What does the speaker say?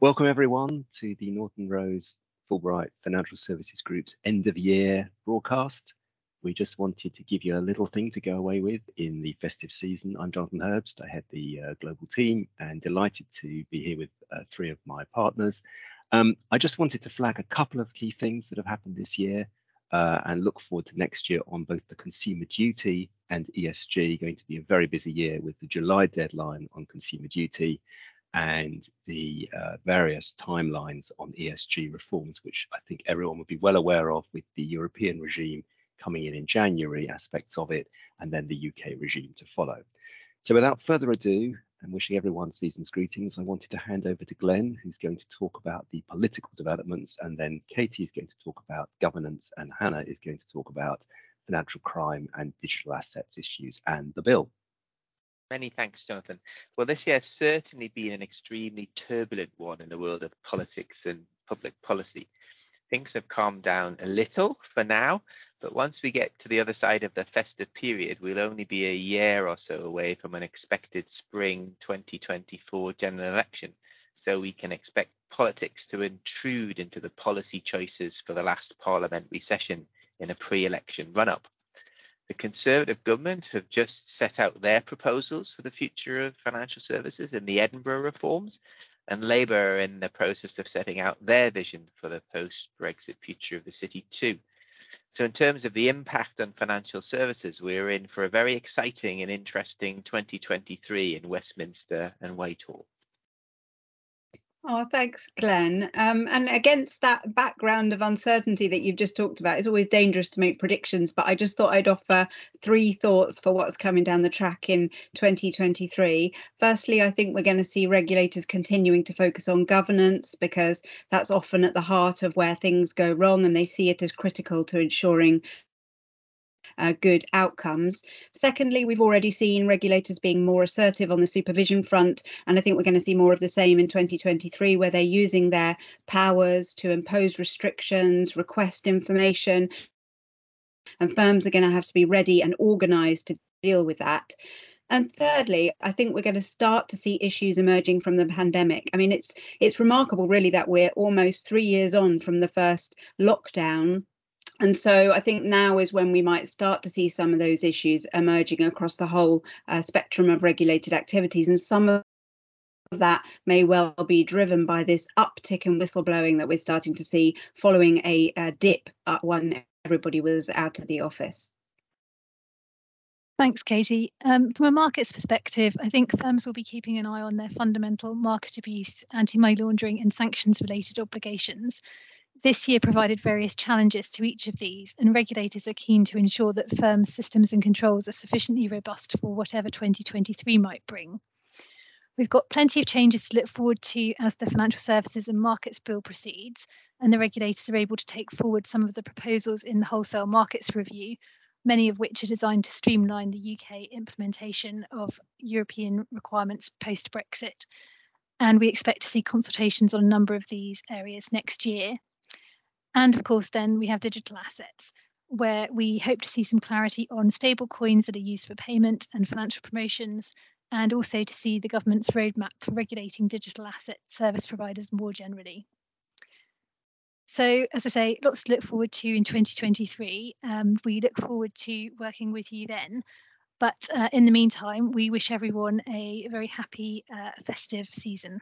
Welcome everyone to the Norton Rose Fulbright Financial Services Group's end of year broadcast. We just wanted to give you a little thing to go away with in the festive season. I'm Jonathan Herbst. I head the uh, global team and delighted to be here with uh, three of my partners. Um, I just wanted to flag a couple of key things that have happened this year uh, and look forward to next year on both the consumer duty and ESG. Going to be a very busy year with the July deadline on consumer duty and the uh, various timelines on ESG reforms, which I think everyone would be well aware of with the European regime coming in in January, aspects of it, and then the UK regime to follow. So without further ado, and wishing everyone season's greetings, I wanted to hand over to Glenn, who's going to talk about the political developments, and then Katie is going to talk about governance, and Hannah is going to talk about financial crime and digital assets issues and the bill. Many thanks, Jonathan. Well, this year has certainly been an extremely turbulent one in the world of politics and public policy. Things have calmed down a little for now, but once we get to the other side of the festive period, we'll only be a year or so away from an expected spring 2024 general election. So we can expect politics to intrude into the policy choices for the last parliamentary session in a pre election run up. The Conservative government have just set out their proposals for the future of financial services in the Edinburgh reforms, and Labour are in the process of setting out their vision for the post Brexit future of the city, too. So, in terms of the impact on financial services, we're in for a very exciting and interesting 2023 in Westminster and Whitehall. Oh, thanks, Glenn. Um, and against that background of uncertainty that you've just talked about, it's always dangerous to make predictions. But I just thought I'd offer three thoughts for what's coming down the track in 2023. Firstly, I think we're going to see regulators continuing to focus on governance because that's often at the heart of where things go wrong, and they see it as critical to ensuring uh, good outcomes. Secondly, we've already seen regulators being more assertive on the supervision front, and I think we're going to see more of the same in 2023, where they're using their powers to impose restrictions, request information, and firms are going to have to be ready and organised to deal with that. And thirdly, I think we're going to start to see issues emerging from the pandemic. I mean, it's it's remarkable, really, that we're almost three years on from the first lockdown, and so I think now is when we might start to see some of those issues emerging across the whole uh, spectrum of regulated activities. And some of that may well be driven by this uptick in whistleblowing that we're starting to see following a, a dip when everybody was out of the office. Thanks, Katie. Um, from a markets perspective, I think firms will be keeping an eye on their fundamental market abuse, anti money laundering, and sanctions related obligations this year provided various challenges to each of these, and regulators are keen to ensure that firms' systems and controls are sufficiently robust for whatever 2023 might bring. We've got plenty of changes to look forward to as the Financial Services and Markets Bill proceeds, and the regulators are able to take forward some of the proposals in the Wholesale Markets Review, many of which are designed to streamline the UK implementation of European requirements post Brexit. And we expect to see consultations on a number of these areas next year. And of course, then we have digital assets, where we hope to see some clarity on stable coins that are used for payment and financial promotions, and also to see the government's roadmap for regulating digital asset service providers more generally. So, as I say, lots to look forward to in 2023. Um, we look forward to working with you then. But uh, in the meantime, we wish everyone a very happy uh, festive season.